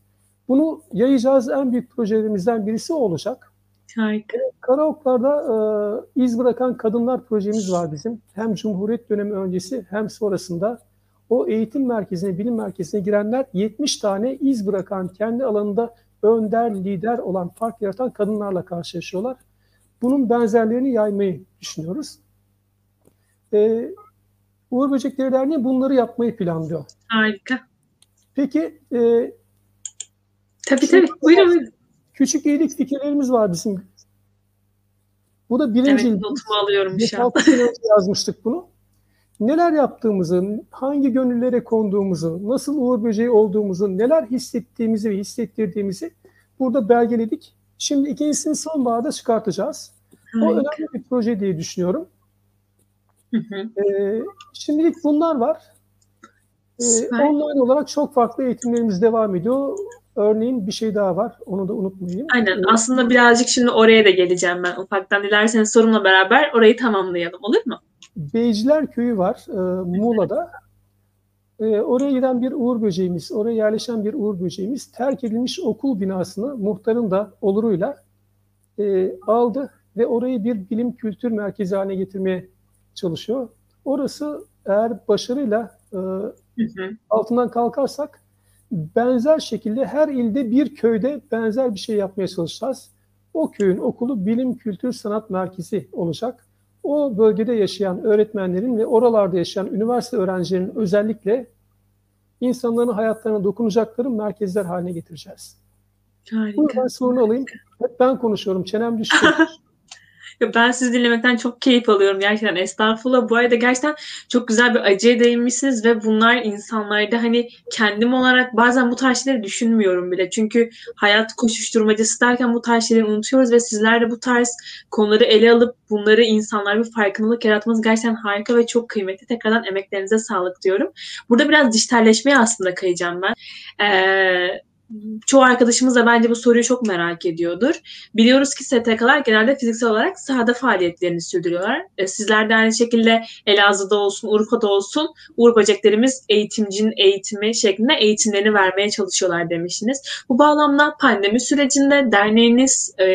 Bunu yayacağız en büyük projelerimizden birisi olacak. Harika. Karaoklar'da e, iz bırakan kadınlar projemiz var bizim. Hem Cumhuriyet dönemi öncesi hem sonrasında o eğitim merkezine, bilim merkezine girenler 70 tane iz bırakan, kendi alanında önder, lider olan, fark yaratan kadınlarla karşılaşıyorlar. Bunun benzerlerini yaymayı düşünüyoruz. E, Uğur Böcekleri Derneği bunları yapmayı planlıyor. Harika. Peki e, Tabii tabii. Buyurun buyurun. küçük iyilik fikirlerimiz var bizim. Bu da birinci Evet notumu alıyorum şu an. 5-6 sene önce yazmıştık bunu. Neler yaptığımızı, hangi gönüllere konduğumuzu, nasıl uğur böceği olduğumuzu, neler hissettiğimizi ve hissettirdiğimizi burada belgeledik. Şimdi ikincisini sonbaharda çıkartacağız. O Harika. önemli bir proje diye düşünüyorum. Hı hı. Ee, şimdilik bunlar var. Ee, online olarak çok farklı eğitimlerimiz devam ediyor. Örneğin bir şey daha var. Onu da unutmayayım. Aynen. Aslında birazcık şimdi oraya da geleceğim ben ufaktan. Dilerseniz sorumla beraber orayı tamamlayalım. Olur mu? Beyciler Köyü var e, Muğla'da. E, oraya giden bir uğur böceğimiz, oraya yerleşen bir uğur böceğimiz terk edilmiş okul binasını muhtarın da oluruyla e, aldı ve orayı bir bilim kültür merkezi haline getirmeye çalışıyor. Orası eğer başarıyla e, Hı hı. altından kalkarsak benzer şekilde her ilde bir köyde benzer bir şey yapmaya çalışacağız. O köyün okulu bilim, kültür, sanat merkezi olacak. O bölgede yaşayan öğretmenlerin ve oralarda yaşayan üniversite öğrencilerinin özellikle insanların hayatlarına dokunacakları merkezler haline getireceğiz. Harika. ben sorunu alayım. Hep ben konuşuyorum. Çenem düştü. Ben sizi dinlemekten çok keyif alıyorum gerçekten. Estağfurullah. Bu arada gerçekten çok güzel bir acıya değinmişsiniz ve bunlar insanlarda hani kendim olarak bazen bu tarz şeyleri düşünmüyorum bile. Çünkü hayat koşuşturmacası derken bu tarz şeyleri unutuyoruz ve sizler de bu tarz konuları ele alıp bunları insanlar bir farkındalık yaratmanız gerçekten harika ve çok kıymetli. Tekrardan emeklerinize sağlık diyorum. Burada biraz dijitalleşmeye aslında kayacağım ben. Ee, çoğu arkadaşımız da bence bu soruyu çok merak ediyordur. Biliyoruz ki STK'lar genelde fiziksel olarak sahada faaliyetlerini sürdürüyorlar. E, Sizler de aynı şekilde Elazığ'da olsun, Urfa'da olsun Uğur Böceklerimiz eğitimcinin eğitimi şeklinde eğitimlerini vermeye çalışıyorlar demiştiniz. Bu bağlamda pandemi sürecinde derneğiniz e,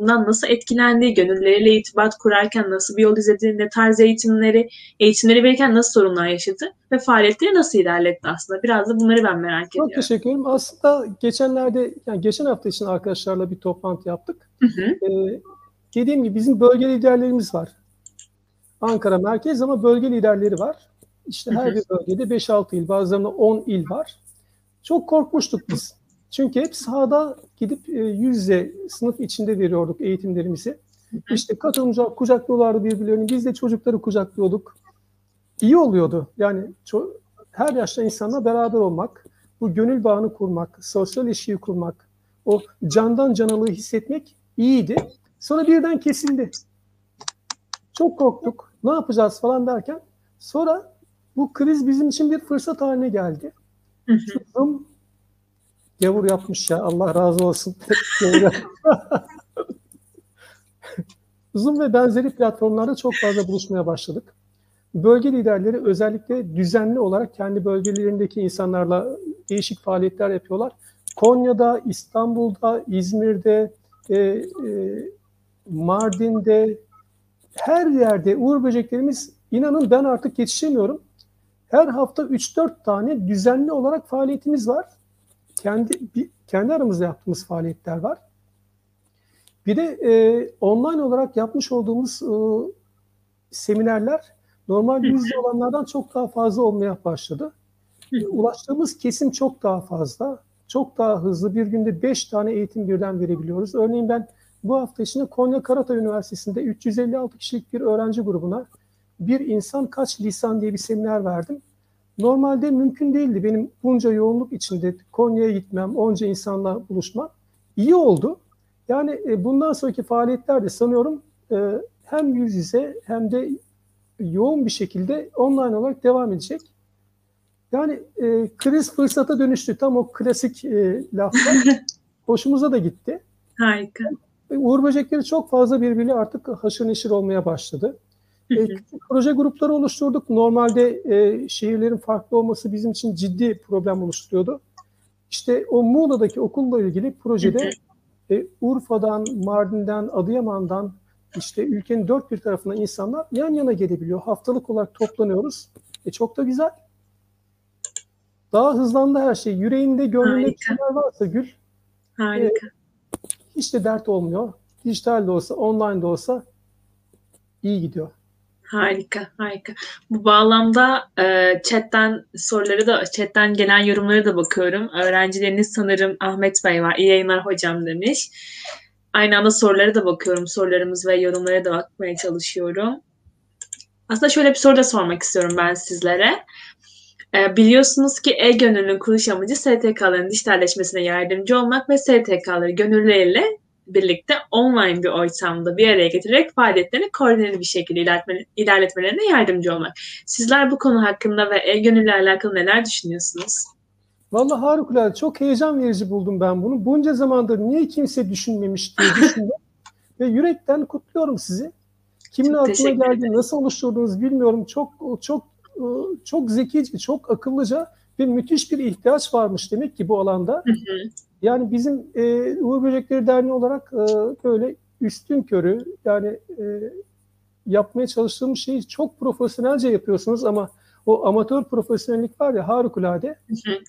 bundan nasıl etkilendi, gönülleriyle irtibat kurarken nasıl bir yol izledi, ne tarz eğitimleri, eğitimleri verirken nasıl sorunlar yaşadı ve faaliyetleri nasıl ilerletti aslında? Biraz da bunları ben merak Çok ediyorum. teşekkür ederim. Aslında geçenlerde, yani geçen hafta için arkadaşlarla bir toplantı yaptık. Hı hı. Ee, dediğim gibi bizim bölge liderlerimiz var. Ankara merkez ama bölge liderleri var. İşte her bir bölgede 5-6 il, bazılarında 10 il var. Çok korkmuştuk biz. Çünkü hep sahada gidip e, yüz yüze sınıf içinde veriyorduk eğitimlerimizi. İşte katılımcılar kucaklıyorlardı birbirlerini. Biz de çocukları kucaklıyorduk. İyi oluyordu. Yani her yaşta insanla beraber olmak, bu gönül bağını kurmak, sosyal ilişkiyi kurmak, o candan canalığı hissetmek iyiydi. Sonra birden kesildi. Çok korktuk. Ne yapacağız falan derken sonra bu kriz bizim için bir fırsat haline geldi. Zoom gavur yapmış ya Allah razı olsun. Zoom ve benzeri platformlarda çok fazla buluşmaya başladık. bölge liderleri özellikle düzenli olarak kendi bölgelerindeki insanlarla değişik faaliyetler yapıyorlar. Konya'da, İstanbul'da, İzmir'de, e, e, Mardin'de, her yerde Uğur Böceklerimiz inanın ben artık yetişemiyorum. Her hafta 3-4 tane düzenli olarak faaliyetimiz var. Kendi bir, kendi aramızda yaptığımız faaliyetler var. Bir de e, online olarak yapmış olduğumuz e, seminerler normal yüzde olanlardan çok daha fazla olmaya başladı. Ulaştığımız kesim çok daha fazla, çok daha hızlı. Bir günde 5 tane eğitim birden verebiliyoruz. Örneğin ben bu hafta içinde Konya Karatay Üniversitesi'nde 356 kişilik bir öğrenci grubuna bir insan kaç lisan diye bir seminer verdim. Normalde mümkün değildi benim bunca yoğunluk içinde Konya'ya gitmem, onca insanla buluşmam. İyi oldu. Yani e, bundan sonraki faaliyetlerde sanıyorum e, hem yüz yüze hem de yoğun bir şekilde online olarak devam edecek. Yani e, kriz fırsata dönüştü. Tam o klasik e, laflar hoşumuza da gitti. Harika. Uğur böcekleri çok fazla birbiriyle artık haşır neşir olmaya başladı. E, küçük proje grupları oluşturduk. Normalde e, şehirlerin farklı olması bizim için ciddi problem oluşturuyordu. İşte o Muğla'daki okulla ilgili projede e, Urfa'dan, Mardin'den, Adıyaman'dan işte ülkenin dört bir tarafından insanlar yan yana gelebiliyor. Haftalık olarak toplanıyoruz. E çok da güzel. Daha hızlandı her şey. Yüreğinde, gönlünde bir şeyler varsa Gül, Harika. e, hiç de dert olmuyor. Dijital de olsa, online de olsa iyi gidiyor. Harika, harika. Bu bağlamda e, chatten soruları da, chatten gelen yorumlara da bakıyorum. Öğrencileriniz sanırım Ahmet Bey var. İyi yayınlar hocam demiş. Aynı anda sorulara da bakıyorum. Sorularımız ve yorumlara da bakmaya çalışıyorum. Aslında şöyle bir soru da sormak istiyorum ben sizlere. E, biliyorsunuz ki e-gönüllünün kuruluş amacı STK'ların dijitalleşmesine yardımcı olmak ve STK'ları gönüllülerle birlikte online bir ortamda bir araya getirerek faaliyetlerini koordineli bir şekilde ilerletme, ilerletmelerine yardımcı olmak. Sizler bu konu hakkında ve e-gönülle alakalı neler düşünüyorsunuz? Vallahi harikulade. Çok heyecan verici buldum ben bunu. Bunca zamandır niye kimse düşünmemiş diye düşündüm. Ve yürekten kutluyorum sizi. Kimin Çok aklına geldi, nasıl oluşturduğunuzu bilmiyorum. Çok çok çok zekice, çok akıllıca ve müthiş bir ihtiyaç varmış demek ki bu alanda. Hı hı. Yani bizim e, Uğur Böcekleri Derneği olarak e, böyle üstün körü yani e, yapmaya çalıştığımız şeyi çok profesyonelce yapıyorsunuz ama o amatör profesyonellik var ya harikulade.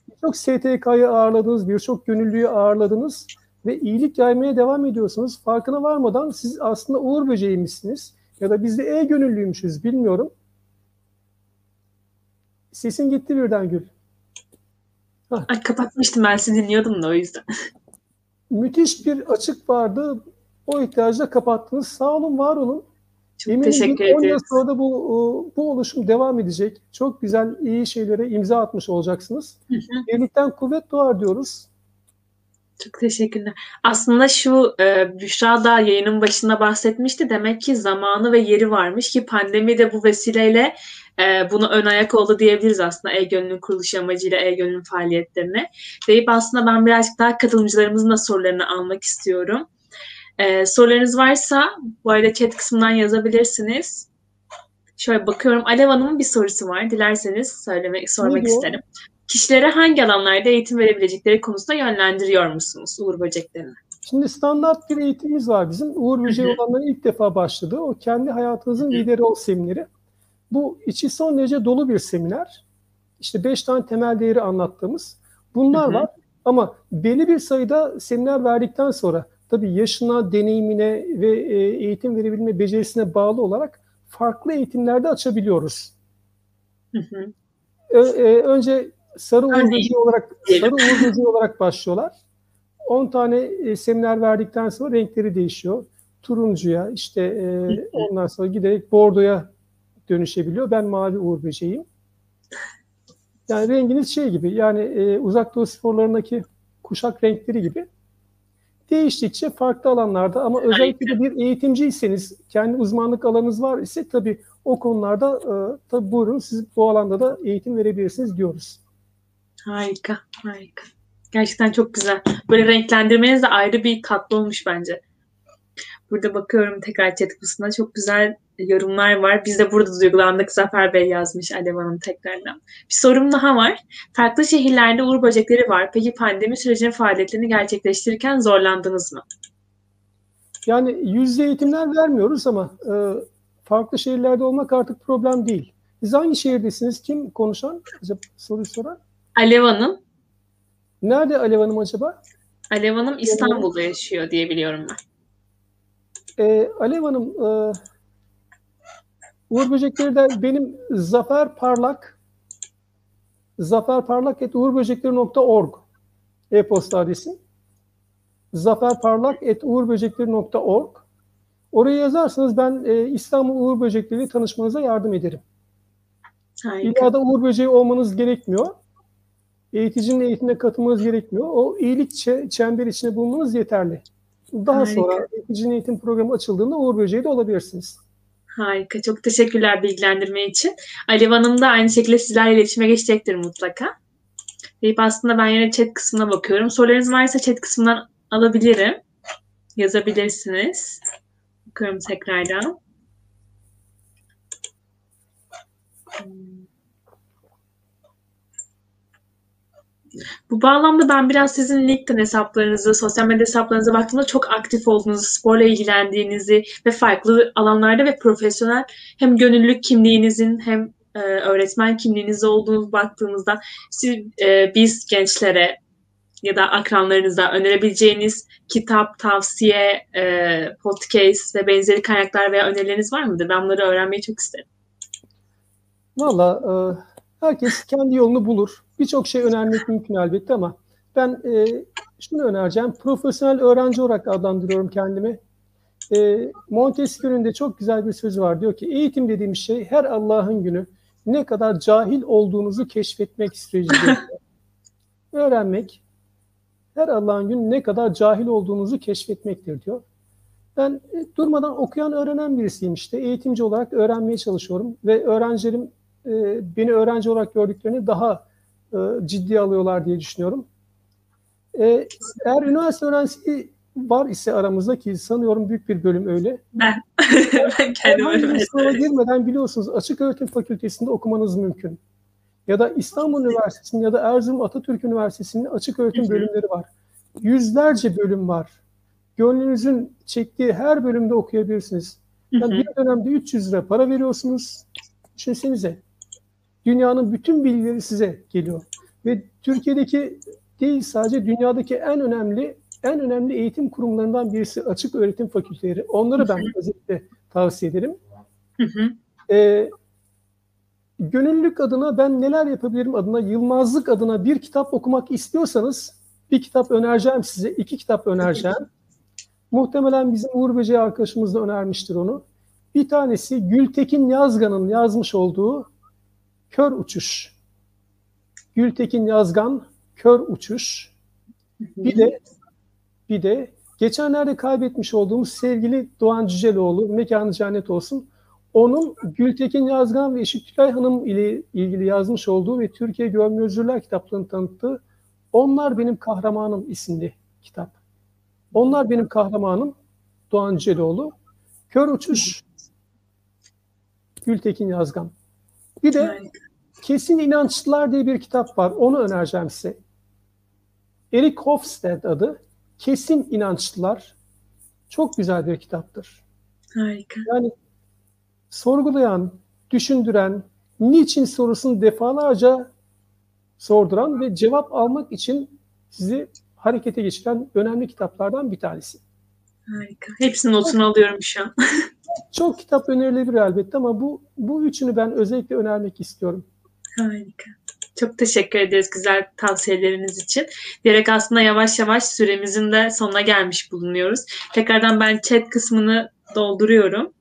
Birçok STK'yı ağırladınız, birçok gönüllüyü ağırladınız ve iyilik yaymaya devam ediyorsunuz. Farkına varmadan siz aslında Uğur Böceğiymişsiniz ya da biz de e-gönüllüymüşüz bilmiyorum. Sesin gitti birden Gül. Ay, kapatmıştım ben sizi dinliyordum da o yüzden. Müthiş bir açık vardı. O ihtiyacı kapattınız. Sağ olun, var olun. Çok Eminim teşekkür bir 10 yıl sonra da bu, bu oluşum devam edecek. Çok güzel, iyi şeylere imza atmış olacaksınız. Hı hı. Birlikten kuvvet doğar diyoruz. Çok teşekkürler. Aslında şu e, Büşra da yayının başında bahsetmişti. Demek ki zamanı ve yeri varmış ki pandemi de bu vesileyle e, bunu ön ayak oldu diyebiliriz aslında E-Gönül'ün kuruluş amacıyla E-Gönül'ün faaliyetlerine. Deyip aslında ben birazcık daha katılımcılarımızın da sorularını almak istiyorum. E, sorularınız varsa bu arada chat kısmından yazabilirsiniz. Şöyle bakıyorum. Alev Hanım'ın bir sorusu var. Dilerseniz söylemek, sormak diyor? isterim. Kişilere hangi alanlarda eğitim verebilecekleri konusunda yönlendiriyor musunuz Uğur Böceklerini? Şimdi standart bir eğitimimiz var bizim. Uğur Böceği olanların ilk defa başladığı o kendi hayatınızın lideri ol semineri. Bu içi son derece dolu bir seminer. İşte beş tane temel değeri anlattığımız. Bunlar var ama belli bir sayıda seminer verdikten sonra tabii yaşına, deneyimine ve e, eğitim verebilme becerisine bağlı olarak farklı eğitimlerde açabiliyoruz. Hı hı. E, önce sarı uğur böceği olarak sarı uğur böceği olarak başlıyorlar. 10 tane e, seminer verdikten sonra renkleri değişiyor. Turuncuya işte e, ondan sonra giderek bordoya dönüşebiliyor. Ben mavi uğur böceğiyim. Yani renginiz şey gibi yani e, uzak doğu sporlarındaki kuşak renkleri gibi değiştikçe farklı alanlarda ama özellikle de bir eğitimciyseniz kendi uzmanlık alanınız var ise tabii o konularda e, tabii buyurun siz bu alanda da eğitim verebilirsiniz diyoruz. Harika, harika. Gerçekten çok güzel. Böyle renklendirmeniz de ayrı bir tatlı olmuş bence. Burada bakıyorum tekrar chat kısmına. Çok güzel yorumlar var. Biz de burada duygulandık. Zafer Bey yazmış Alev Hanım tekrardan. Bir sorum daha var. Farklı şehirlerde uğur böcekleri var. Peki pandemi sürecinin faaliyetlerini gerçekleştirirken zorlandınız mı? Yani yüzde eğitimler vermiyoruz ama e, farklı şehirlerde olmak artık problem değil. Siz hangi şehirdesiniz? Kim konuşan? Soruyu soran. Alev Hanım. Nerede Alev Hanım acaba? Alev Hanım İstanbul'da yaşıyor diye biliyorum ben. Ee, Alev Hanım, e, Uğur Böcekleri de benim Zafer Parlak zaferparlak.uğurböcekleri.org e-posta adresi. zaferparlak.uğurböcekleri.org Oraya yazarsanız ben e, İstanbul Uğur Böcekleri tanışmanıza yardım ederim. Harika. İlla da Uğur Böceği olmanız gerekmiyor. Eğiticinin eğitimine katılmanız gerekmiyor. O iyilik çe- çemberi içinde bulunmanız yeterli. Daha Harika. sonra eğiticinin eğitim programı açıldığında Uğur Böceği de olabilirsiniz. Harika. Çok teşekkürler bilgilendirme için. Alev Hanım da aynı şekilde sizlerle iletişime geçecektir mutlaka. Deyip aslında ben yine chat kısmına bakıyorum. Sorularınız varsa chat kısmından alabilirim. Yazabilirsiniz. Bakıyorum tekrardan. Bu bağlamda ben biraz sizin LinkedIn hesaplarınızı, sosyal medya hesaplarınıza baktığımda çok aktif olduğunuzu, sporla ilgilendiğinizi ve farklı alanlarda ve profesyonel hem gönüllülük kimliğinizin hem e, öğretmen kimliğiniz olduğunu baktığımızda siz, e, biz gençlere ya da akranlarınıza önerebileceğiniz kitap, tavsiye, e, podcast ve benzeri kaynaklar veya önerileriniz var mıdır? Ben bunları öğrenmeyi çok isterim. Valla e, herkes kendi yolunu bulur. Birçok şey önermek mümkün elbette ama ben e, şunu önereceğim. Profesyonel öğrenci olarak adlandırıyorum kendimi. E, Montesquieu'nun de çok güzel bir sözü var. Diyor ki eğitim dediğim şey her Allah'ın günü ne kadar cahil olduğunuzu keşfetmek sürecidir. Öğrenmek her Allah'ın günü ne kadar cahil olduğunuzu keşfetmektir diyor. Ben e, durmadan okuyan, öğrenen birisiyim işte. Eğitimci olarak öğrenmeye çalışıyorum ve öğrencilerim e, beni öğrenci olarak gördüklerini daha e, ciddiye alıyorlar diye düşünüyorum. E, eğer üniversite öğrencisi var ise aramızda ki sanıyorum büyük bir bölüm öyle. Ben, ben kendim öyle sınava girmeden biliyorsunuz açık öğretim fakültesinde okumanız mümkün. Ya da İstanbul Üniversitesi'nin ya da Erzurum Atatürk Üniversitesi'nin açık öğretim bölümleri var. Yüzlerce bölüm var. Gönlünüzün çektiği her bölümde okuyabilirsiniz. Yani bir dönemde 300 lira para veriyorsunuz. Düşünsenize. Dünyanın bütün bilgileri size geliyor. Ve Türkiye'deki değil sadece dünyadaki en önemli en önemli eğitim kurumlarından birisi açık öğretim fakülteleri. Onları ben özellikle tavsiye ederim. Hı hı. Ee, gönüllülük adına ben neler yapabilirim adına, yılmazlık adına bir kitap okumak istiyorsanız bir kitap önereceğim size, iki kitap önereceğim. Muhtemelen bizim Uğur Böceği arkadaşımız da önermiştir onu. Bir tanesi Gültekin Yazgan'ın yazmış olduğu Kör Uçuş. Gültekin Yazgan, Kör Uçuş. Bir de bir de geçenlerde kaybetmiş olduğumuz sevgili Doğan Cüceloğlu, mekanı cennet olsun. Onun Gültekin Yazgan ve Işık Tülay Hanım ile ilgili yazmış olduğu ve Türkiye Görmezler kitaplarını tanıttığı Onlar Benim Kahramanım isimli kitap. Onlar Benim Kahramanım Doğan Cüceloğlu. Kör Uçuş Gültekin Yazgan. Bir de. Kesin İnançlılar diye bir kitap var. Onu önereceğim size. Eric Hofstede adı. Kesin İnançlılar. Çok güzel bir kitaptır. Harika. Yani sorgulayan, düşündüren, niçin sorusunu defalarca sorduran ve cevap almak için sizi harekete geçiren önemli kitaplardan bir tanesi. Harika. Hepsinin notunu alıyorum şu an. Çok kitap önerilebilir elbette ama bu bu üçünü ben özellikle önermek istiyorum. Harika. Çok teşekkür ederiz güzel tavsiyeleriniz için. Diyerek aslında yavaş yavaş süremizin de sonuna gelmiş bulunuyoruz. Tekrardan ben chat kısmını dolduruyorum.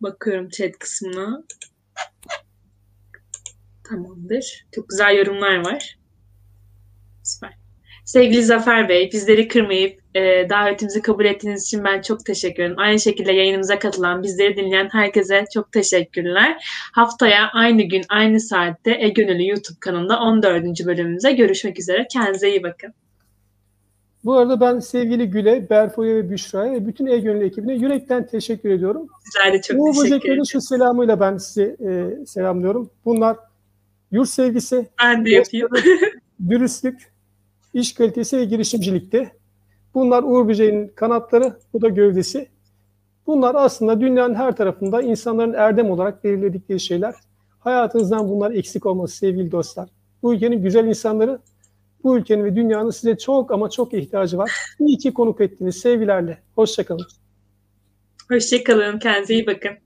Bakıyorum chat kısmına. Tamamdır. Çok güzel yorumlar var. Süper. Sevgili Zafer Bey, bizleri kırmayıp e, davetimizi kabul ettiğiniz için ben çok teşekkür ederim. Aynı şekilde yayınımıza katılan, bizleri dinleyen herkese çok teşekkürler. Haftaya aynı gün, aynı saatte E Gönüllü YouTube kanalında 14. bölümümüze görüşmek üzere. Kendinize iyi bakın. Bu arada ben sevgili Gül'e, Berfo'ya ve Büşra'ya ve bütün E-Gönül ekibine yürekten teşekkür ediyorum. Sizler de çok Bu teşekkür ederim. şu selamıyla ben sizi e, selamlıyorum. Bunlar yurt sevgisi, Ben de yapayım. dürüstlük, iş kalitesi ve girişimcilikti. Bunlar Uğur Böceği'nin kanatları, bu da gövdesi. Bunlar aslında dünyanın her tarafında insanların erdem olarak belirledikleri şeyler. Hayatınızdan bunlar eksik olması sevgili dostlar. Bu ülkenin güzel insanları, bu ülkenin ve dünyanın size çok ama çok ihtiyacı var. İyi ki konuk ettiniz. Sevgilerle. Hoşçakalın. Hoşçakalın. Kendinize iyi bakın.